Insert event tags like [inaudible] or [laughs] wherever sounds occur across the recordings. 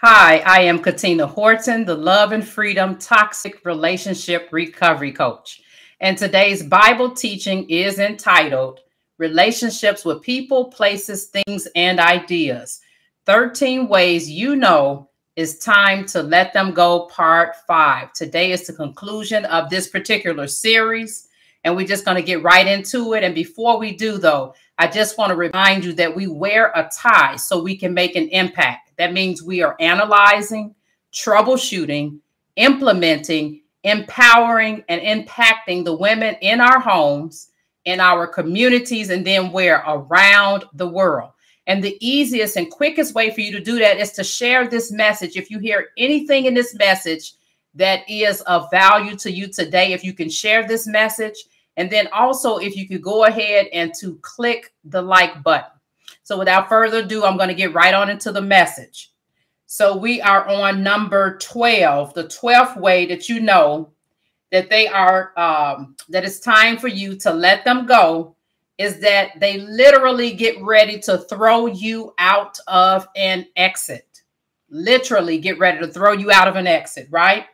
Hi, I am Katina Horton, the Love and Freedom Toxic Relationship Recovery Coach. And today's Bible teaching is entitled Relationships with People, Places, Things, and Ideas 13 Ways You Know It's Time to Let Them Go, Part 5. Today is the conclusion of this particular series, and we're just going to get right into it. And before we do, though, I just want to remind you that we wear a tie so we can make an impact. That means we are analyzing, troubleshooting, implementing, empowering, and impacting the women in our homes, in our communities, and then where around the world. And the easiest and quickest way for you to do that is to share this message. If you hear anything in this message that is of value to you today, if you can share this message, and then also, if you could go ahead and to click the like button. So without further ado, I'm going to get right on into the message. So we are on number 12, the 12th way that you know that they are, um, that it's time for you to let them go is that they literally get ready to throw you out of an exit. Literally get ready to throw you out of an exit, right?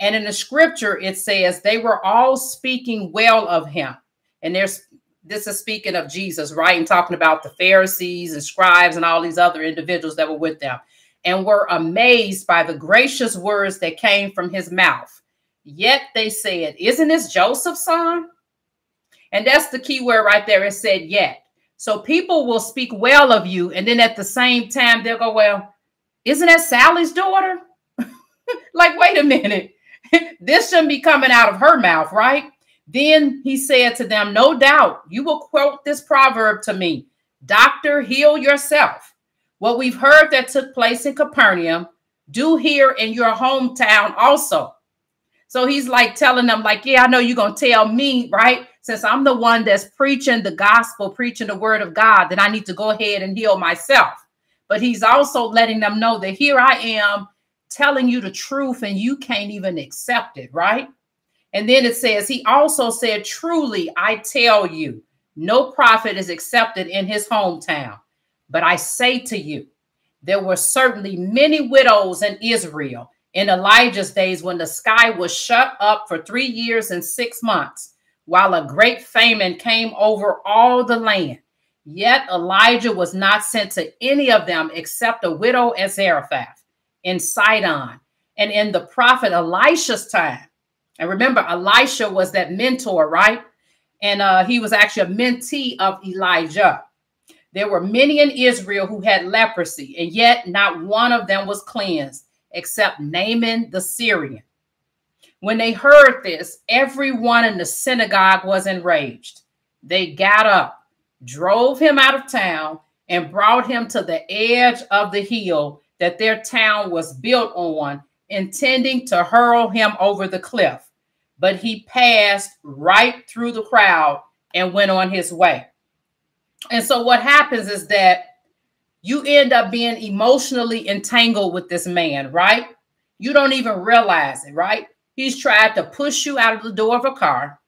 And in the scripture, it says they were all speaking well of him. And there's this is speaking of Jesus, right? And talking about the Pharisees and scribes and all these other individuals that were with them and were amazed by the gracious words that came from his mouth. Yet they said, Isn't this Joseph's son? And that's the key word right there. It said, Yet. So people will speak well of you. And then at the same time, they'll go, Well, isn't that Sally's daughter? [laughs] like, wait a minute. [laughs] this shouldn't be coming out of her mouth, right? Then he said to them, No doubt you will quote this proverb to me Doctor, heal yourself. What we've heard that took place in Capernaum, do here in your hometown also. So he's like telling them, like, yeah, I know you're gonna tell me, right? Since I'm the one that's preaching the gospel, preaching the word of God, then I need to go ahead and heal myself. But he's also letting them know that here I am telling you the truth and you can't even accept it, right? And then it says, He also said, Truly, I tell you, no prophet is accepted in his hometown. But I say to you, there were certainly many widows in Israel in Elijah's days when the sky was shut up for three years and six months, while a great famine came over all the land. Yet Elijah was not sent to any of them except a widow at Zarephath in Sidon and in the prophet Elisha's time. And remember, Elisha was that mentor, right? And uh, he was actually a mentee of Elijah. There were many in Israel who had leprosy, and yet not one of them was cleansed except Naaman the Syrian. When they heard this, everyone in the synagogue was enraged. They got up, drove him out of town, and brought him to the edge of the hill that their town was built on, intending to hurl him over the cliff. But he passed right through the crowd and went on his way. And so, what happens is that you end up being emotionally entangled with this man, right? You don't even realize it, right? He's tried to push you out of the door of a car,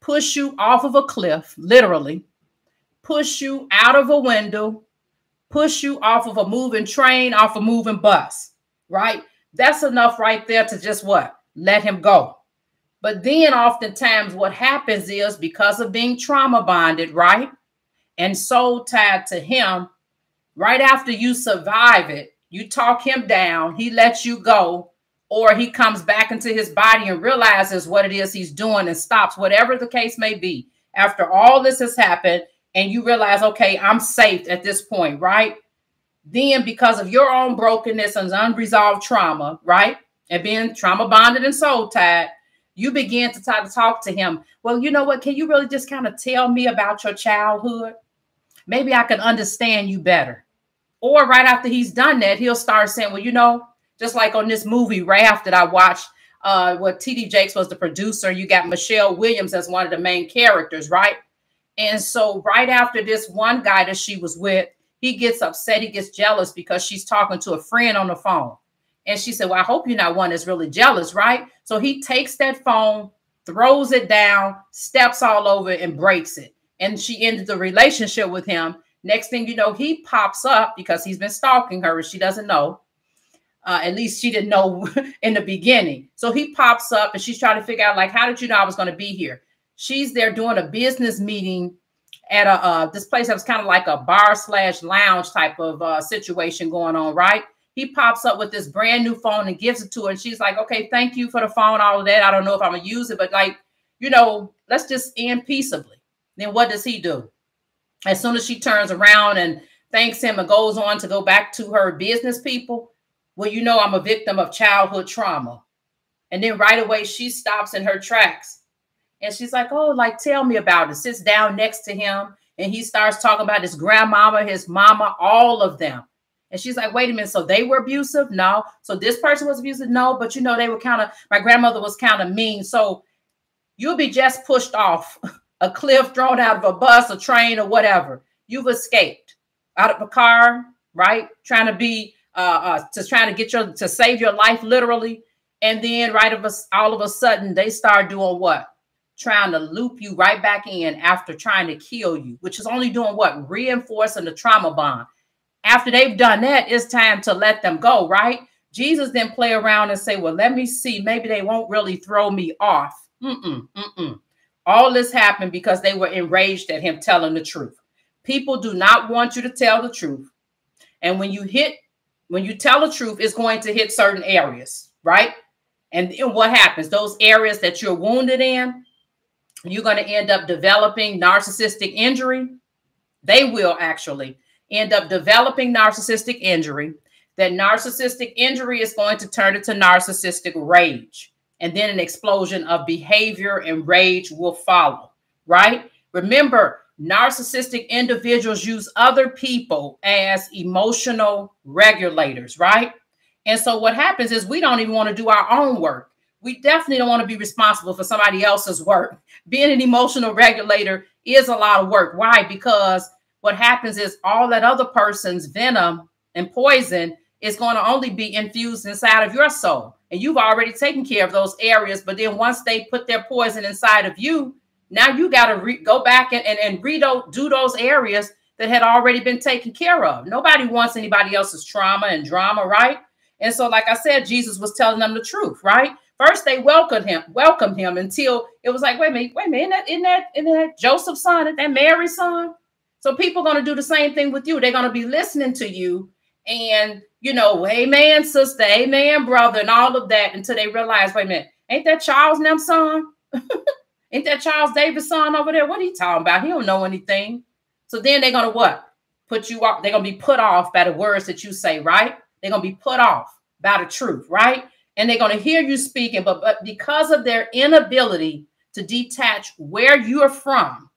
push you off of a cliff, literally, push you out of a window, push you off of a moving train, off a moving bus, right? That's enough right there to just what? Let him go. But then oftentimes what happens is because of being trauma bonded, right? And soul tied to him, right after you survive it, you talk him down, he lets you go, or he comes back into his body and realizes what it is he's doing and stops, whatever the case may be. After all this has happened, and you realize, okay, I'm safe at this point, right? Then, because of your own brokenness and unresolved trauma, right? And being trauma bonded and soul tied, you begin to try to talk to him. Well, you know what? Can you really just kind of tell me about your childhood? Maybe I can understand you better. Or right after he's done that, he'll start saying, Well, you know, just like on this movie Raft that I watched, uh, what TD Jakes was the producer, you got Michelle Williams as one of the main characters, right? And so, right after this one guy that she was with, he gets upset, he gets jealous because she's talking to a friend on the phone. And she said, Well, I hope you're not one that's really jealous, right? So he takes that phone, throws it down, steps all over and breaks it. And she ended the relationship with him. Next thing you know, he pops up because he's been stalking her and she doesn't know. Uh, at least she didn't know [laughs] in the beginning. So he pops up and she's trying to figure out, like, how did you know I was going to be here? She's there doing a business meeting at a uh, this place that was kind of like a bar slash lounge type of uh, situation going on, right? He pops up with this brand new phone and gives it to her, and she's like, "Okay, thank you for the phone, all of that. I don't know if I'm gonna use it, but like, you know, let's just end peaceably." Then what does he do? As soon as she turns around and thanks him and goes on to go back to her business people, well, you know, I'm a victim of childhood trauma. And then right away, she stops in her tracks and she's like, Oh, like, tell me about it. Sits down next to him and he starts talking about his grandmama, his mama, all of them. And she's like, wait a minute, so they were abusive? No. So this person was abusive? No, but you know, they were kind of, my grandmother was kind of mean. So you'll be just pushed off [laughs] a cliff, thrown out of a bus, a train, or whatever. You've escaped out of a car, right? Trying to be, uh, uh to trying to get your, to save your life literally. And then right of us, all of a sudden, they start doing what? trying to loop you right back in after trying to kill you, which is only doing what? Reinforcing the trauma bond. After they've done that, it's time to let them go, right? Jesus then play around and say, Well, let me see. Maybe they won't really throw me off. Mm-mm, mm-mm. All this happened because they were enraged at him telling the truth. People do not want you to tell the truth. And when you hit, when you tell the truth, it's going to hit certain areas, right? And then what happens? Those areas that you're wounded in, you're going to end up developing narcissistic injury. They will actually end up developing narcissistic injury. That narcissistic injury is going to turn into narcissistic rage. And then an explosion of behavior and rage will follow, right? Remember, narcissistic individuals use other people as emotional regulators, right? And so what happens is we don't even want to do our own work we definitely don't want to be responsible for somebody else's work. Being an emotional regulator is a lot of work. Why? Because what happens is all that other person's venom and poison is going to only be infused inside of your soul. And you've already taken care of those areas. But then once they put their poison inside of you, now you got to go back and, and, and redo do those areas that had already been taken care of. Nobody wants anybody else's trauma and drama, right? And so, like I said, Jesus was telling them the truth, right? First, they welcomed him, welcomed him until it was like, wait a minute, wait a minute, isn't that, isn't that, Joseph's son, isn't that Mary's son? So people are going to do the same thing with you. They're going to be listening to you and, you know, amen, sister, amen, brother, and all of that until they realize, wait a minute, ain't that Charles and son? [laughs] ain't that Charles Davis son over there? What are he talking about? He don't know anything. So then they're going to what? Put you off. They're going to be put off by the words that you say, right? They're going to be put off by the truth, right? and they're going to hear you speaking, but, but because of their inability to detach where you're from,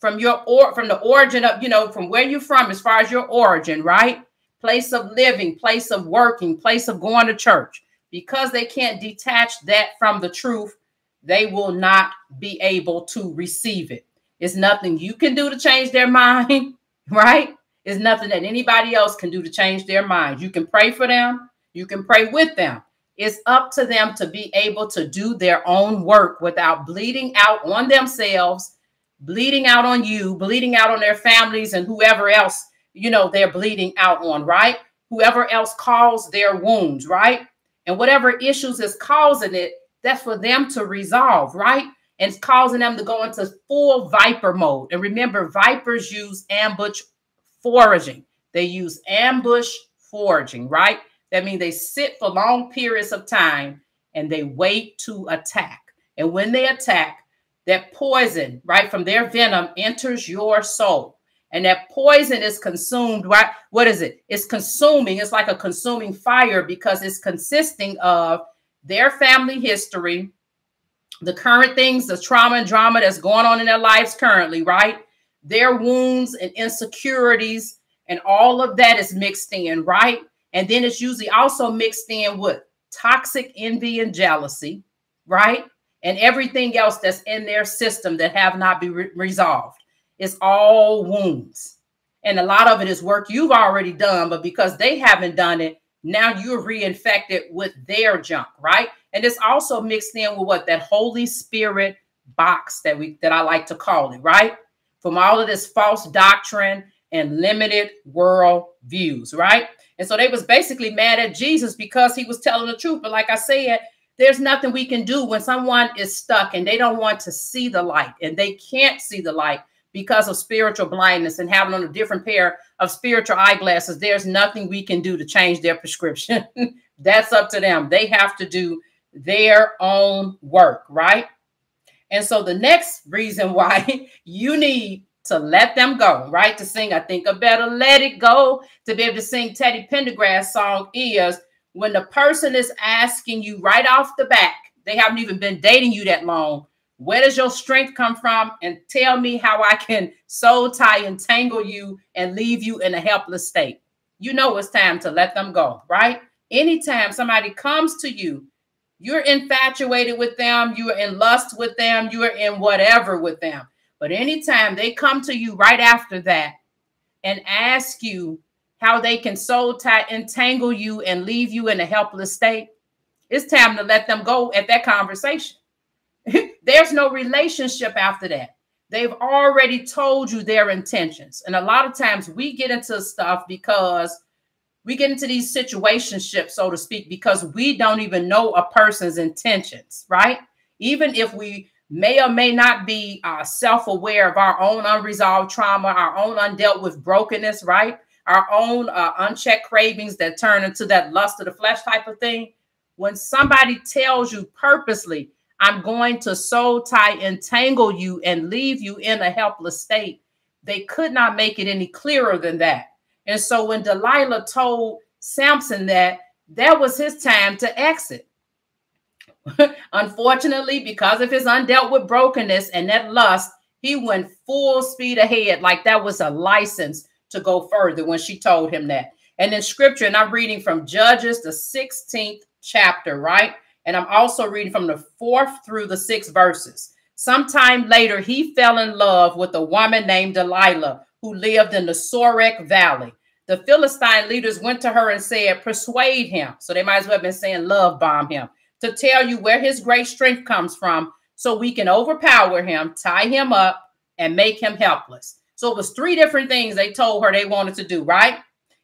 from your or from the origin of, you know, from where you're from as far as your origin, right? Place of living, place of working, place of going to church. Because they can't detach that from the truth, they will not be able to receive it. It's nothing you can do to change their [laughs] mind, right? It's nothing that anybody else can do to change their mind. You can pray for them, you can pray with them, it's up to them to be able to do their own work without bleeding out on themselves, bleeding out on you, bleeding out on their families and whoever else, you know, they're bleeding out on, right? Whoever else caused their wounds, right? And whatever issues is causing it, that's for them to resolve, right? And it's causing them to go into full viper mode. And remember, vipers use ambush foraging. They use ambush foraging, right? That means they sit for long periods of time and they wait to attack. And when they attack, that poison, right, from their venom enters your soul. And that poison is consumed, right? What is it? It's consuming, it's like a consuming fire because it's consisting of their family history, the current things, the trauma and drama that's going on in their lives currently, right? Their wounds and insecurities, and all of that is mixed in, right? And then it's usually also mixed in with toxic envy and jealousy, right? And everything else that's in their system that have not been re resolved. It's all wounds. And a lot of it is work you've already done, but because they haven't done it, now you're reinfected with their junk, right? And it's also mixed in with what that Holy Spirit box that we that I like to call it, right? From all of this false doctrine and limited world views, right? And so they was basically mad at Jesus because he was telling the truth. But like I said, there's nothing we can do when someone is stuck and they don't want to see the light and they can't see the light because of spiritual blindness and having on a different pair of spiritual eyeglasses. There's nothing we can do to change their prescription. [laughs] That's up to them. They have to do their own work, right? And so the next reason [laughs] why you need to let them go, right? To sing, I think I better let it go. To be able to sing Teddy Pendergrass song is when the person is asking you right off the back, they haven't even been dating you that long. Where does your strength come from? And tell me how I can soul tie and tangle you and leave you in a helpless state. You know it's time to let them go, right? Anytime somebody comes to you, you're infatuated with them, you're in lust with them, you're in whatever with them. But anytime they come to you right after that and ask you how they can soul tie, entangle you, and leave you in a helpless state, it's time to let them go at that conversation. [laughs] There's no relationship after that. They've already told you their intentions. And a lot of times we get into stuff because we get into these situationships, so to speak, because we don't even know a person's intentions, right? Even if we may or may not be uh, self aware of our own unresolved trauma, our own undealt with brokenness, right? Our own uh, unchecked cravings that turn into that lust of the flesh type of thing. When somebody tells you purposely, I'm going to soul tie, entangle you, and leave you in a helpless state, they could not make it any clearer than that. And so when Delilah told Samson that, that was his time to exit. [laughs] Unfortunately, because of his undealt with brokenness and that lust, he went full speed ahead, like that was a license to go further when she told him that. And in scripture, and I'm reading from Judges, the 16th chapter, right? And I'm also reading from the fourth through the sixth verses. Sometime later, he fell in love with a woman named Delilah who lived in the Sorek Valley. The Philistine leaders went to her and said, Persuade him. So they might as well have been saying, Love bomb him to tell you where his great strength comes from so we can overpower him, tie him up, and make him helpless. So it was three different things they told her they wanted to do, right?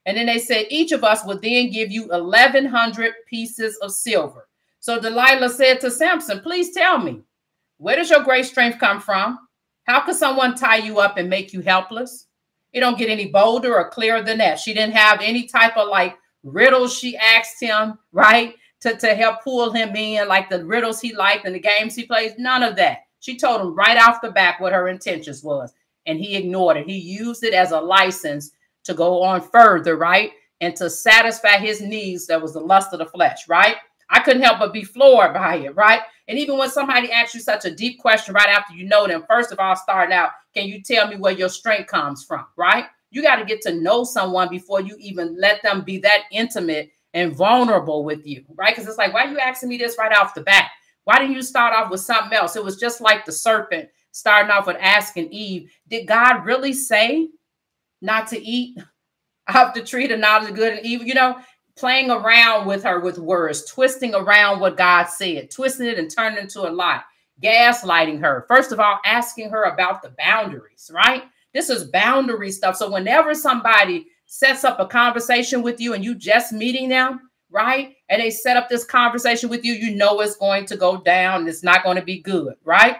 And then they said, each of us would then give you 1,100 pieces of silver. So Delilah said to Samson, please tell me, where does your great strength come from? How could someone tie you up and make you helpless? It don't get any bolder or clearer than that. She didn't have any type of like riddles she asked him, right? to, to help pull him in, like the riddles he liked and the games he plays. None of that. She told him right off the back what her intentions was, and he ignored it. He used it as a license to go on further, right? And to satisfy his needs, that was the lust of the flesh, right? I couldn't help but be floored by it, right? And even when somebody asks you such a deep question right after you know them, first of all, start out, can you tell me where your strength comes from, right? You got to get to know someone before you even let them be that intimate and vulnerable with you, right? Because it's like, why are you asking me this right off the bat? Why didn't you start off with something else? It was just like the serpent starting off with asking Eve, did God really say not to eat [laughs] of the tree of knowledge of good and evil? You know, playing around with her with words, twisting around what God said, twisting it and turning it into a lie, gaslighting her. First of all, asking her about the boundaries, right? This is boundary stuff. So whenever somebody sets up a conversation with you and you just meeting them, right? And they set up this conversation with you, you know it's going to go down. It's not going to be good, right?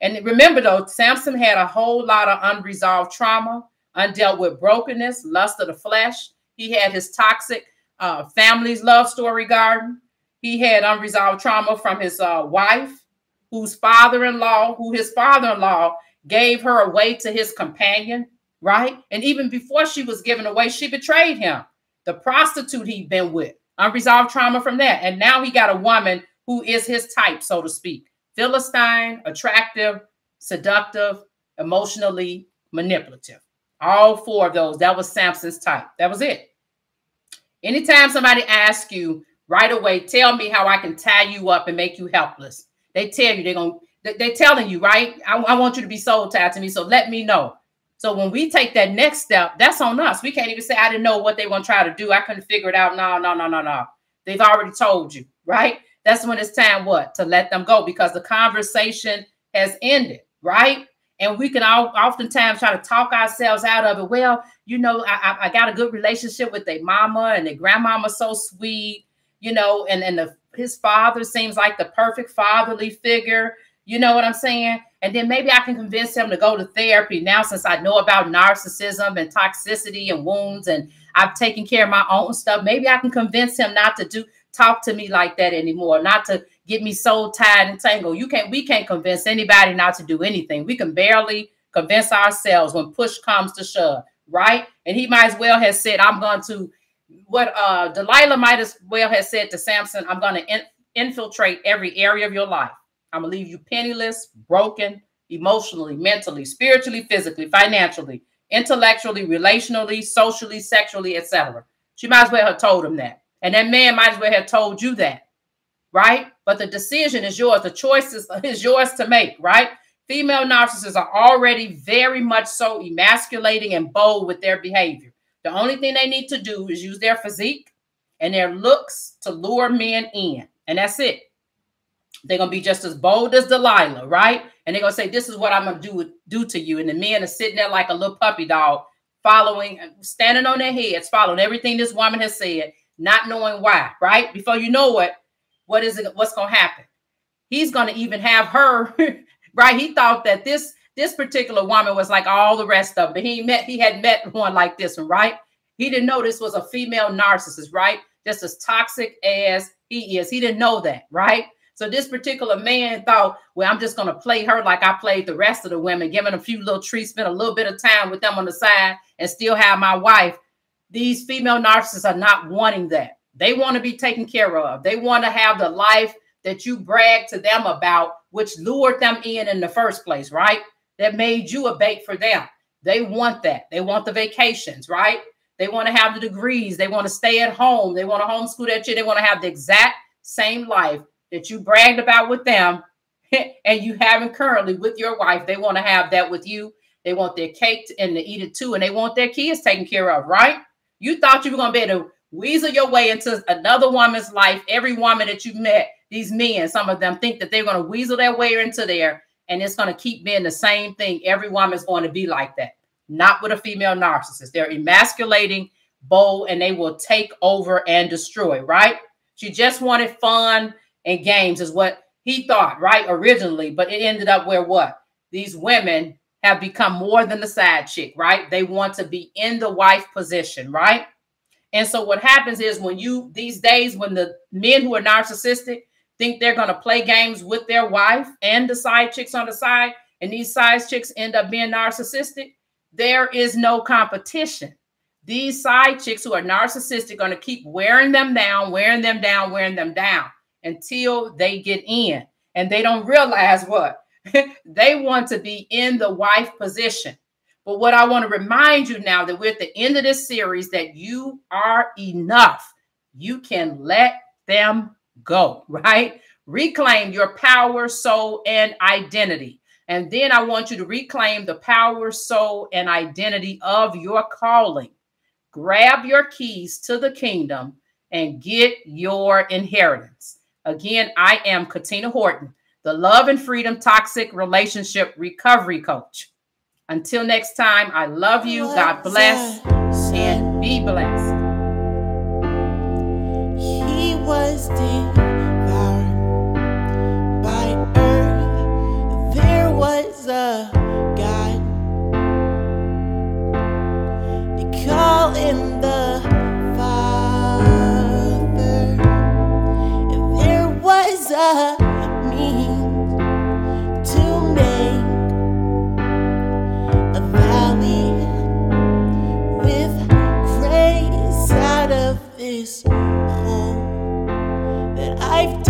And remember though, Samson had a whole lot of unresolved trauma, undealt with brokenness, lust of the flesh. He had his toxic uh, family's love story garden. He had unresolved trauma from his uh, wife, whose father-in-law, who his father-in-law gave her away to his companion right? And even before she was given away, she betrayed him. The prostitute he'd been with, unresolved trauma from that. And now he got a woman who is his type, so to speak Philistine, attractive, seductive, emotionally manipulative. All four of those. That was Samson's type. That was it. Anytime somebody asks you right away, tell me how I can tie you up and make you helpless. They tell you they're going they're telling you, right? I, I, want you to be soul tied to me. So let me know. So when we take that next step, that's on us. We can't even say, I didn't know what they were going to try to do. I couldn't figure it out. No, no, no, no, no. They've already told you, right? That's when it's time what? To let them go because the conversation has ended, right? And we can all oftentimes try to talk ourselves out of it. Well, you know, I, I got a good relationship with their mama and their grandmama so sweet, you know, and, and the, his father seems like the perfect fatherly figure. You know what I'm saying? And then maybe I can convince him to go to therapy now since I know about narcissism and toxicity and wounds and I've taken care of my own stuff. Maybe I can convince him not to do talk to me like that anymore, not to get me so tied and tangled. You can't, we can't convince anybody not to do anything. We can barely convince ourselves when push comes to shove, right? And he might as well have said, I'm going to, what uh Delilah might as well have said to Samson, I'm going to in, infiltrate every area of your life. I'm going to leave you penniless, broken, emotionally, mentally, spiritually, physically, financially, intellectually, relationally, socially, sexually, etc. She might as well have told him that. And that man might as well have told you that right? But the decision is yours. The choice is, [laughs] is yours to make, right? Female narcissists are already very much so emasculating and bold with their behavior. The only thing they need to do is use their physique and their looks to lure men in. And that's it. They're gonna be just as bold as Delilah, right? And they're gonna say, This is what I'm gonna do, do to you. And the men are sitting there like a little puppy dog, following, standing on their heads, following everything this woman has said, not knowing why, right? Before you know it, what is it what's to happen he's to even have her [laughs] right he thought that this this particular woman was like all the rest of them he met he had met one like this one right he didn't know this was a female narcissist right just as toxic as he is he didn't know that right so this particular man thought well i'm just going to play her like i played the rest of the women giving a few little treats spend a little bit of time with them on the side and still have my wife these female narcissists are not wanting that they want to be taken care of. They want to have the life that you brag to them about, which lured them in in the first place, right? That made you a bait for them. They want that. They want the vacations, right? They want to have the degrees. They want to stay at home. They want to homeschool that kid. They want to have the exact same life that you bragged about with them [laughs] and you haven't currently with your wife. They want to have that with you. They want their cake and to eat it too. And they want their kids taken care of, right? You thought you were going to be able to weasel your way into another woman's life. Every woman that you met, these men, some of them think that they're going to weasel their way into there and it's going to keep being the same thing. Every woman's going to be like that. Not with a female narcissist. They're emasculating, bold, and they will take over and destroy, right? She just wanted fun and games, is what he thought, right? Originally, but it ended up where what? These women have become more than the side chick, right? They want to be in the wife position, right? And so what happens is when you these days when the men who are narcissistic think they're going to play games with their wife and the side chicks on the side, and these side chicks end up being narcissistic, there is no competition. These side chicks who are narcissistic are going to keep wearing them down, wearing them down, wearing them down until they get in. And they don't realize what [laughs] they want to be in the wife position. But what I want to remind you now that we're at the end of this series that you are enough. You can let them go, [laughs] right? Reclaim your power, soul, and identity. And then I want you to reclaim the power, soul, and identity of your calling. Grab your keys to the kingdom and get your inheritance. Again, I am Katina Horton, the Love and Freedom Toxic Relationship Recovery Coach. Until next time, I love you. God bless and be blessed. He was was a valley with grace out of this hole that I've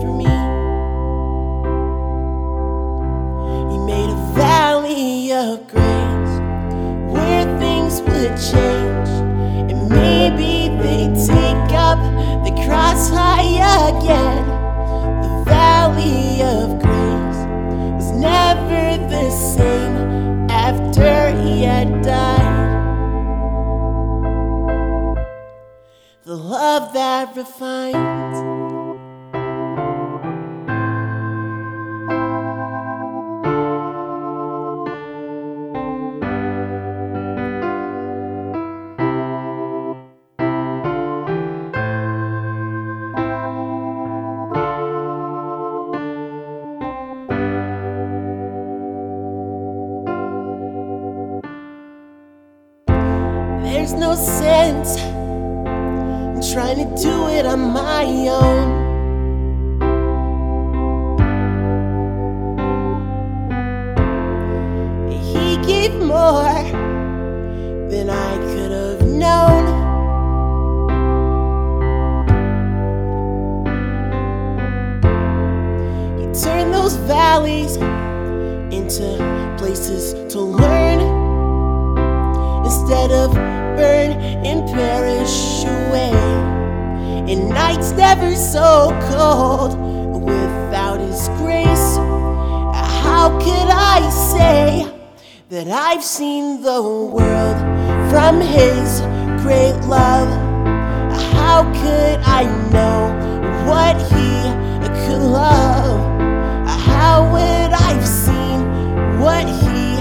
for me. Made a valley of grace where things would change, cross high again. The valley of grace was never the same after he had died. the love that refines. Those valleys into places to learn instead of burn and perish away. And nights never so cold without His grace. How could I say that I've seen the world from His great love? How could I know what He could love? Would I've seen what He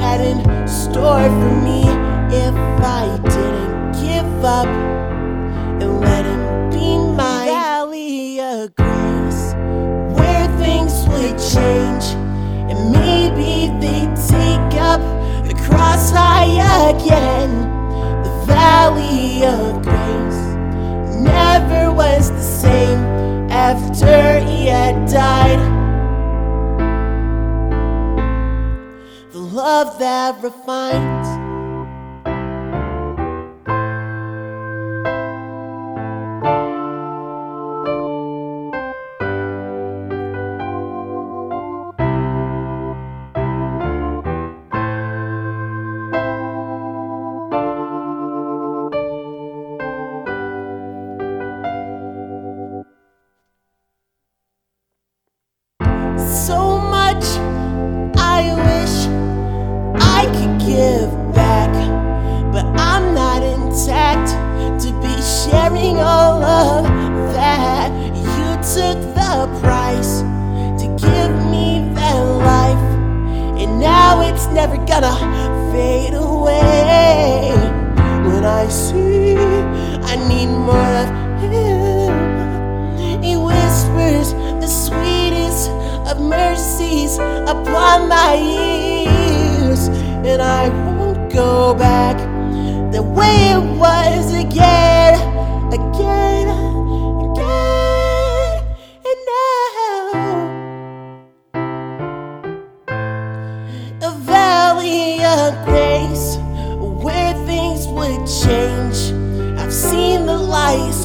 had in store for me if I didn't give up and let Him be my valley of grace where things would change and maybe they'd take up the cross high again. The valley of grace never was the same after he had died. Love that refines. So much I give back, but I'm not intact to be sharing all of that. You took the price to give me that life, and now it's never gonna fade away. When I see I need more of Him, He whispers the sweetest of mercies upon my ears, and I won't go back the way it was again, again, again, and now. A valley of grace where things would change. I've seen the lights